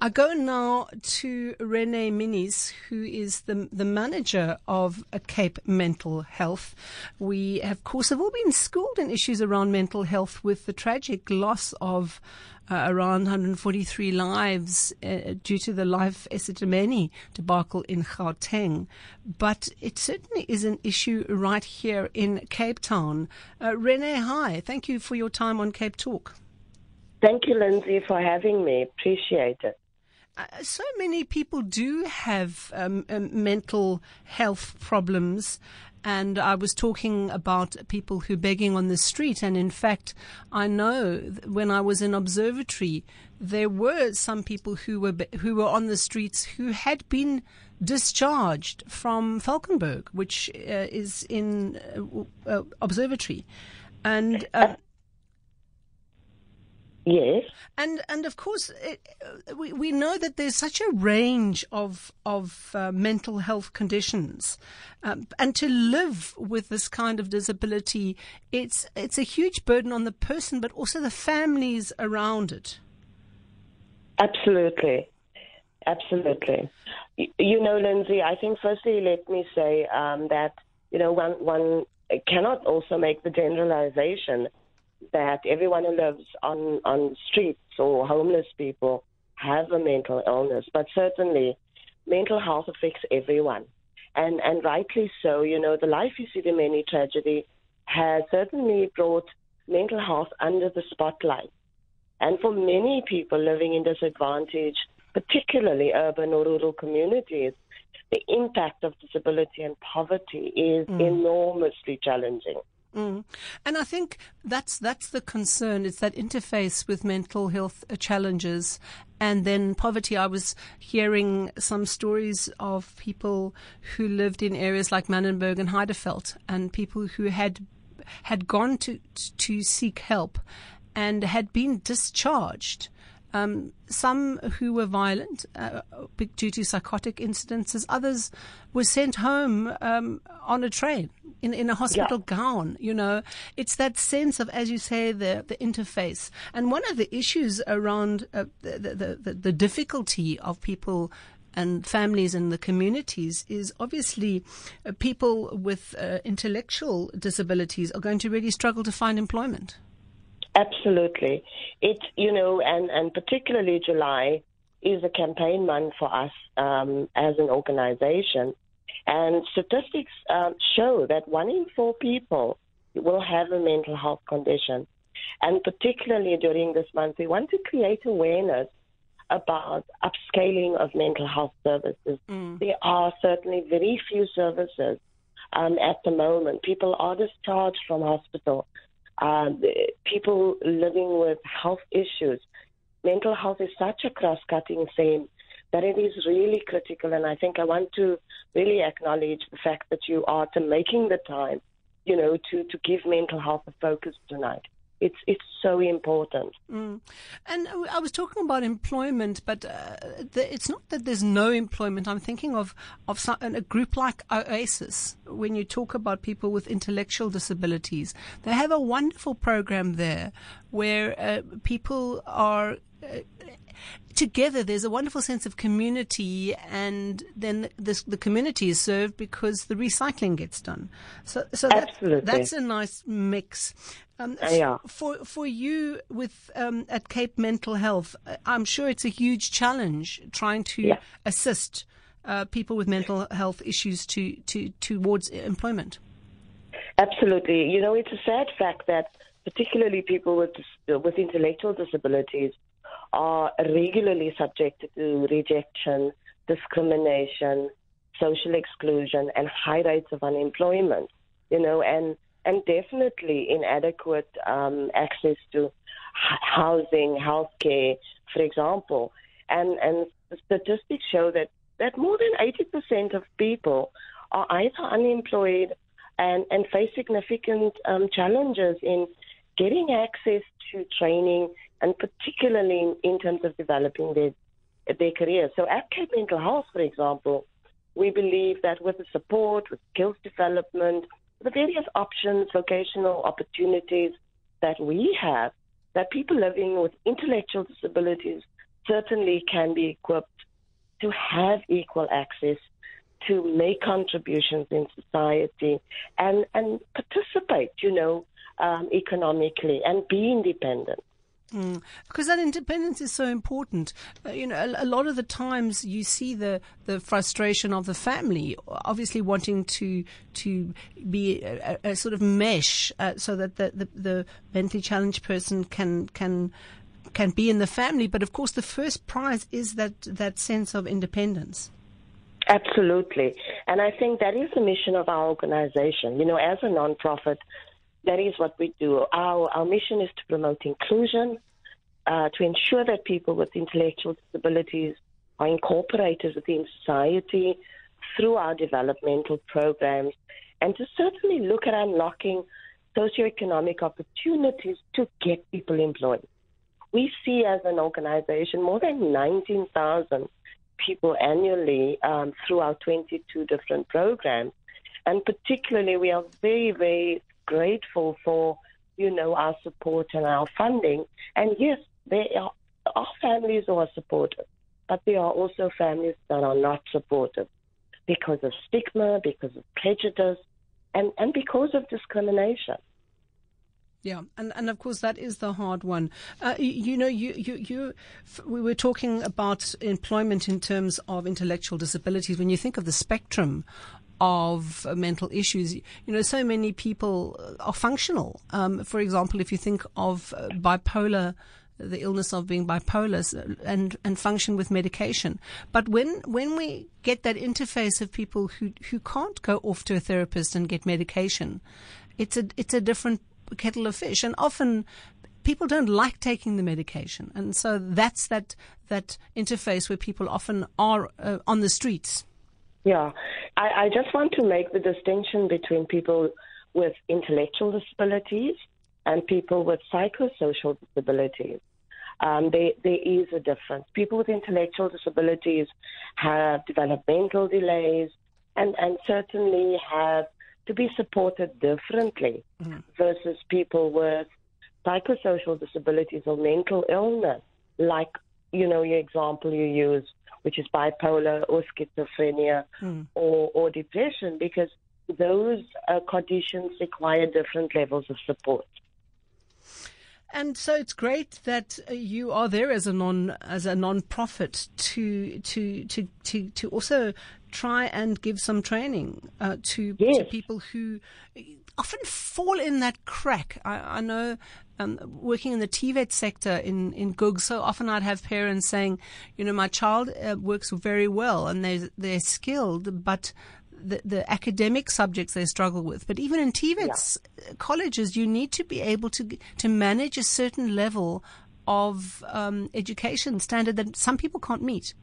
I go now to Rene Minnies, who is the, the manager of Cape Mental Health. We, have, of course, have all been schooled in issues around mental health with the tragic loss of uh, around 143 lives uh, due to the Life Esidimeni debacle in Gauteng. But it certainly is an issue right here in Cape Town. Uh, Rene, hi. Thank you for your time on Cape Talk. Thank you, Linzi, for having me. Appreciate it. Uh, so many people do have um, um, mental health problems. And I was talking about people who begging on the street. And in fact, I know when I was in observatory, there were some people who were, who were on the streets who had been discharged from Valkenberg, which uh, is in uh, uh observatory. And Yes. And and of course, it, we we know that there's such a range of of uh, mental health conditions, um, and to live with this kind of disability, it's it's a huge burden on the person, but also the families around it. Absolutely, absolutely. You, you know, Linzi, I think firstly, let me say um, that you know one one cannot also make the generalization that everyone who lives on, on streets or homeless people have a mental illness, but certainly mental health affects everyone. And, and rightly so, you know, the Life Esidimeni tragedy has certainly brought mental health under the spotlight. And for many people living in disadvantage, particularly urban or rural communities, the impact of disability and poverty is mm. enormously challenging. Mm. And I think that's that's the concern. It's that interface with mental health challenges and then poverty. I was hearing some stories of people who lived in areas like Manenberg and Heideveld, and people who had had gone to to seek help and had been discharged um, some who were violent uh, due to psychotic incidences. Others were sent home um, on a train in, in a hospital yeah. gown. You know, it's that sense of, as you say, the the interface. And one of the issues around uh, the, the, the the difficulty of people and families and the communities is obviously uh, people with uh, intellectual disabilities are going to really struggle to find employment. Absolutely. It, you know, and, and particularly July is a campaign month for us um, as an organization. And statistics um, show that one in four people will have a mental health condition. And particularly during this month, we want to create awareness about upscaling of mental health services. Mm. There are certainly very few services um, at the moment. People are discharged from hospital um, people living with health issues. Mental health is such a cross cutting theme that it is really critical. And I think I want to really acknowledge the fact that you are to making the time, you know, to, to give mental health a focus tonight. It's it's so important. Mm. And I was talking about employment, but uh, the, it's not that there's no employment. I'm thinking of of some, a group like Oasis. When you talk about people with intellectual disabilities, they have a wonderful program there where uh, people are. Uh, together there's a wonderful sense of community and then this, the community is served because the recycling gets done so so that, that's a nice mix um, yeah. For for you with um, at Cape Mental Health, uh, I'm sure it's a huge challenge trying to yeah. assist uh, people with mental health issues to, to towards employment. Absolutely, you know it's a sad fact that particularly people with with intellectual disabilities are regularly subjected to rejection, discrimination, social exclusion, and high rates of unemployment. You know, and and definitely inadequate um, access to housing, healthcare, for example. And and statistics show that that more than 80% of people are either unemployed and, and face significant um, challenges in getting access to training and particularly in, in terms of developing their their career. So at Cape Mental Health, for example, we believe that with the support, with skills development, the various options, vocational opportunities that we have, that people living with intellectual disabilities certainly can be equipped to have equal access to make contributions in society and, and participate, you know, um, economically and be independent. Mm. Because that independence is so important. Uh, you know, a, a, lot of the times you see the, the frustration of the family, obviously wanting to to be a, a sort of mesh uh, so that the, the, the mentally challenged person can can can be in the family. But of course, the first prize is that that sense of independence. Absolutely, and I think that is the mission of our organization. You know, as a nonprofit, that is what we do. Our, our mission is to promote inclusion, uh, to ensure that people with intellectual disabilities are incorporated within society through our developmental programs, and to certainly look at unlocking socioeconomic opportunities to get people employed. We see as an organization more than 19,000 people annually um, through our 22 different programs. And particularly, we are very, very grateful for, you know, our support and our funding. And yes, there are, are families who are supportive, but there are also families that are not supportive because of stigma, because of prejudice, and, and because of discrimination. Yeah, and, and of course that is the hard one. Uh, you, you, know, you, you, you, we were talking about employment in terms of intellectual disabilities. When you think of the spectrum of uh, mental issues. You know, so many people are functional. Um, for example, if you think of uh, bipolar the illness of being bipolar uh, and and function with medication. But when when we get that interface of people who who can't go off to a therapist and get medication, it's a it's a different kettle of fish, and often people don't like taking the medication, and so that's that that interface where people often are uh, on the streets. Yeah, I, I just want to make the distinction between people with intellectual disabilities and people with psychosocial disabilities. Um, there, there is a difference. People with intellectual disabilities have developmental delays and, and certainly have to be supported differently mm-hmm. versus people with psychosocial disabilities or mental illness, like, you know, your example you use which is bipolar or schizophrenia mm. or, or depression, because those uh, conditions require different levels of support. And so it's great that uh, you are there as a non as a non-profit to to to to to also try and give some training uh, to, yes. to people who often fall in that crack. I, I know um, working in the TVET sector in, in Gug, so often I'd have parents saying, you know, my child uh, works very well and they're, they're skilled, but the, the academic subjects they struggle with. But even in TVET's yeah. colleges, you need to be able to, to manage a certain level of um, education standard that some people can't meet.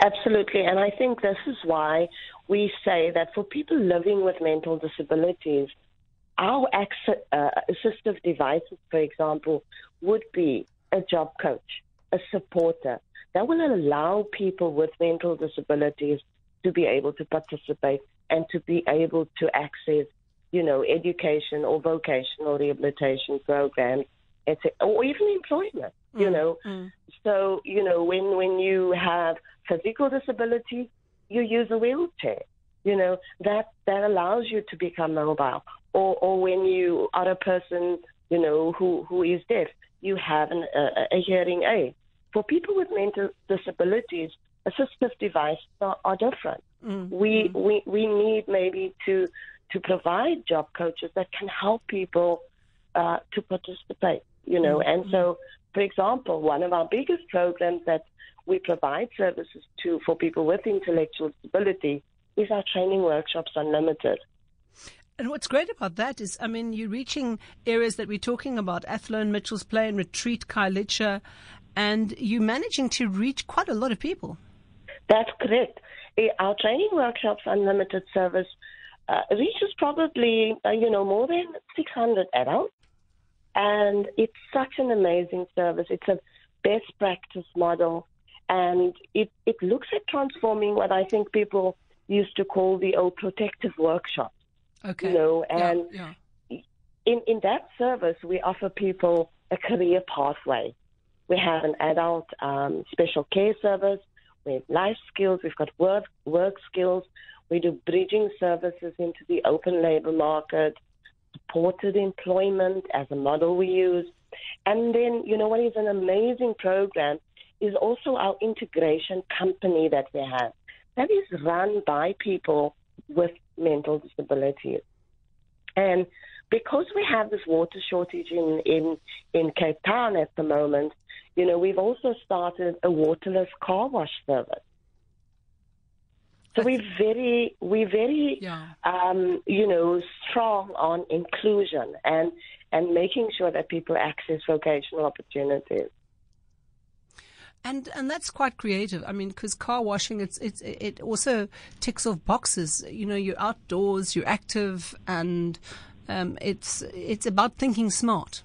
Absolutely. And I think this is why we say that for people living with mental disabilities, our uh, assistive devices, for example, would be a job coach, a supporter that will allow people with mental disabilities to be able to participate and to be able to access, you know, education or vocational rehabilitation programs, or even employment. Mm, you know, mm. so you know when when you have physical disability, you use a wheelchair. You know that that allows you to become mobile or, or when you are a person, you know, who, who is deaf, you have an, a, a hearing aid. For people with mental disabilities, assistive devices are, are different. Mm-hmm. We, we, we need maybe to, to provide job coaches that can help people uh, to participate, you know. Mm-hmm. And so, for example, one of our biggest programs that we provide services to for people with intellectual disability is our training workshops unlimited. And what's great about that is, I mean, you're reaching areas that we're talking about, Athlone, Mitchell's Plain, Retreat, Khayelitsha, and you're managing to reach quite a lot of people. That's correct. Eh, our training workshops unlimited service uh, reaches probably, uh, you know, more than 600 adults. And it's such an amazing service. It's a best practice model. And it, it looks at transforming what I think people used to call the old protective workshop Okay. You know, and yeah, yeah. in in that service, we offer people a career pathway. We have an adult um, special care service. We have life skills. We've got work work skills. We do bridging services into the open labor market, supported employment as a model we use. And then, you know what is an amazing program is also our integration company that we have. That is run by people with mental disabilities. And because we have this water shortage in, in, in Cape Town at the moment, you know, we've also started a waterless car wash service. So we're very, we're very, yeah. um, you know, strong on inclusion and and making sure that people access vocational opportunities. And and that's quite creative. I mean, because car washing, it's it's it also ticks off boxes. You know, you're outdoors, you're active, and um, it's it's about thinking smart.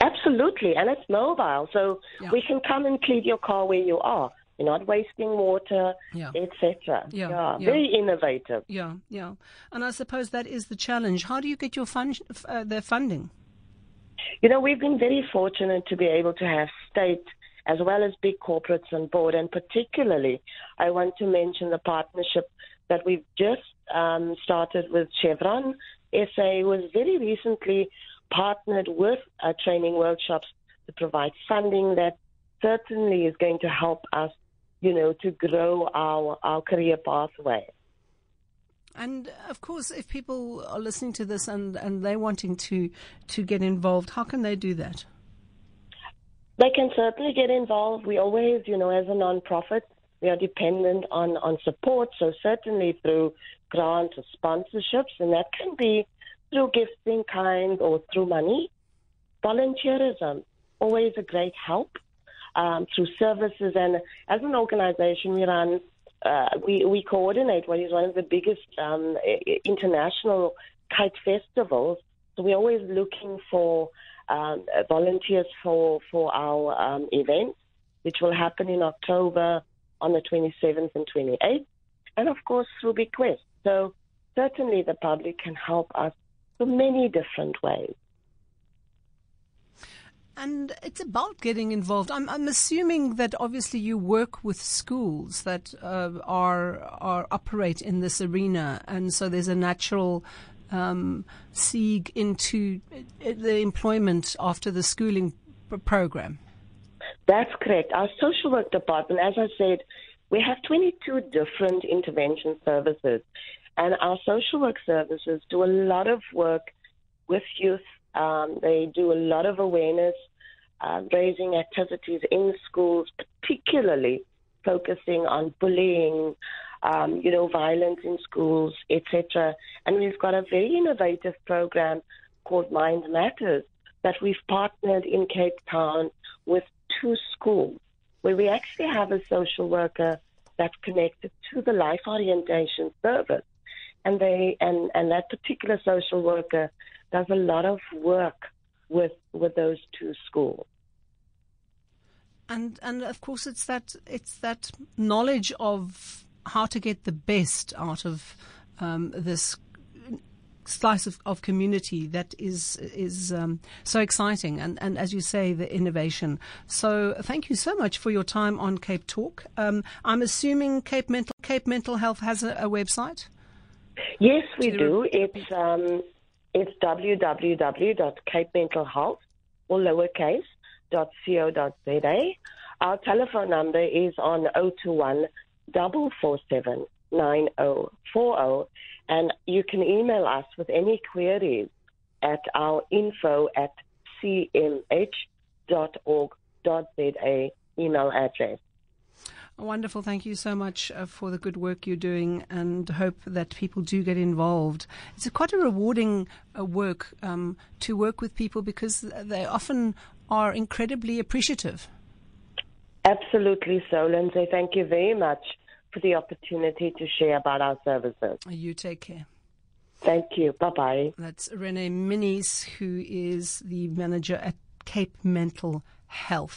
Absolutely, and it's mobile, so yeah. we can come and clean your car where you are. You're not wasting water, yeah. etc. Yeah, yeah, very innovative. Yeah, yeah. And I suppose that is the challenge. How do you get your fund, uh, the funding? You know, we've been very fortunate to be able to have state as well as big corporates on board, and particularly, I want to mention the partnership that we've just um, started with Chevron. SA was very recently partnered with uh, training workshops to provide funding that certainly is going to help us you know, to grow our, our career pathway. And of course, if people are listening to this and, and they're wanting to, to get involved, how can they do that? They can certainly get involved. We always, you know, as a non-profit, we are dependent on, on support. So certainly through grants or sponsorships, and that can be through gifts in kind or through money. Volunteerism, always a great help um, through services. And as an organization, we run, uh, we, we coordinate what is one of the biggest um, international kite festivals. So we're always looking for um, volunteers for, for our um, events, which will happen in October on the 27th and 28th. And of course, through Bequest. So certainly the public can help us in many different ways. And it's about getting involved. I'm, I'm assuming that obviously you work with schools that uh, are are operate in this arena, and so there's a natural um, seek into uh, the employment after the schooling program. That's correct. Our social work department, as I said, we have 22 different intervention services, and our social work services do a lot of work with youth um, they do a lot of awareness uh, raising activities in schools, particularly focusing on bullying, um, you know, violence in schools, etc. And we've got a very innovative program called Mind Matters that we've partnered in Cape Town with two schools where we actually have a social worker that's connected to the life orientation service. And they and, and that particular social worker does a lot of work with with those two schools. And and of course it's that it's that knowledge of how to get the best out of um, this slice of, of community that is is um, so exciting. And, and as you say the innovation. So thank you so much for your time on Cape Talk. Um, I'm assuming Cape Mental Cape Mental Health has a, a website? Yes we do. it's um, it's www.capementalhealth or lowercase .co.za. Our telephone number is on 021 447 9040 and you can email us with any queries at our info at cmh.org.za email address. Wonderful. Thank you so much uh, for the good work you're doing and hope that people do get involved. It's quite a rewarding uh, work um, to work with people because they often are incredibly appreciative. Absolutely so, Linzi. Thank you very much for the opportunity to share about our services. You take care. Thank you. Bye bye. That's Rene Minnies, who is the manager at Cape Mental Health.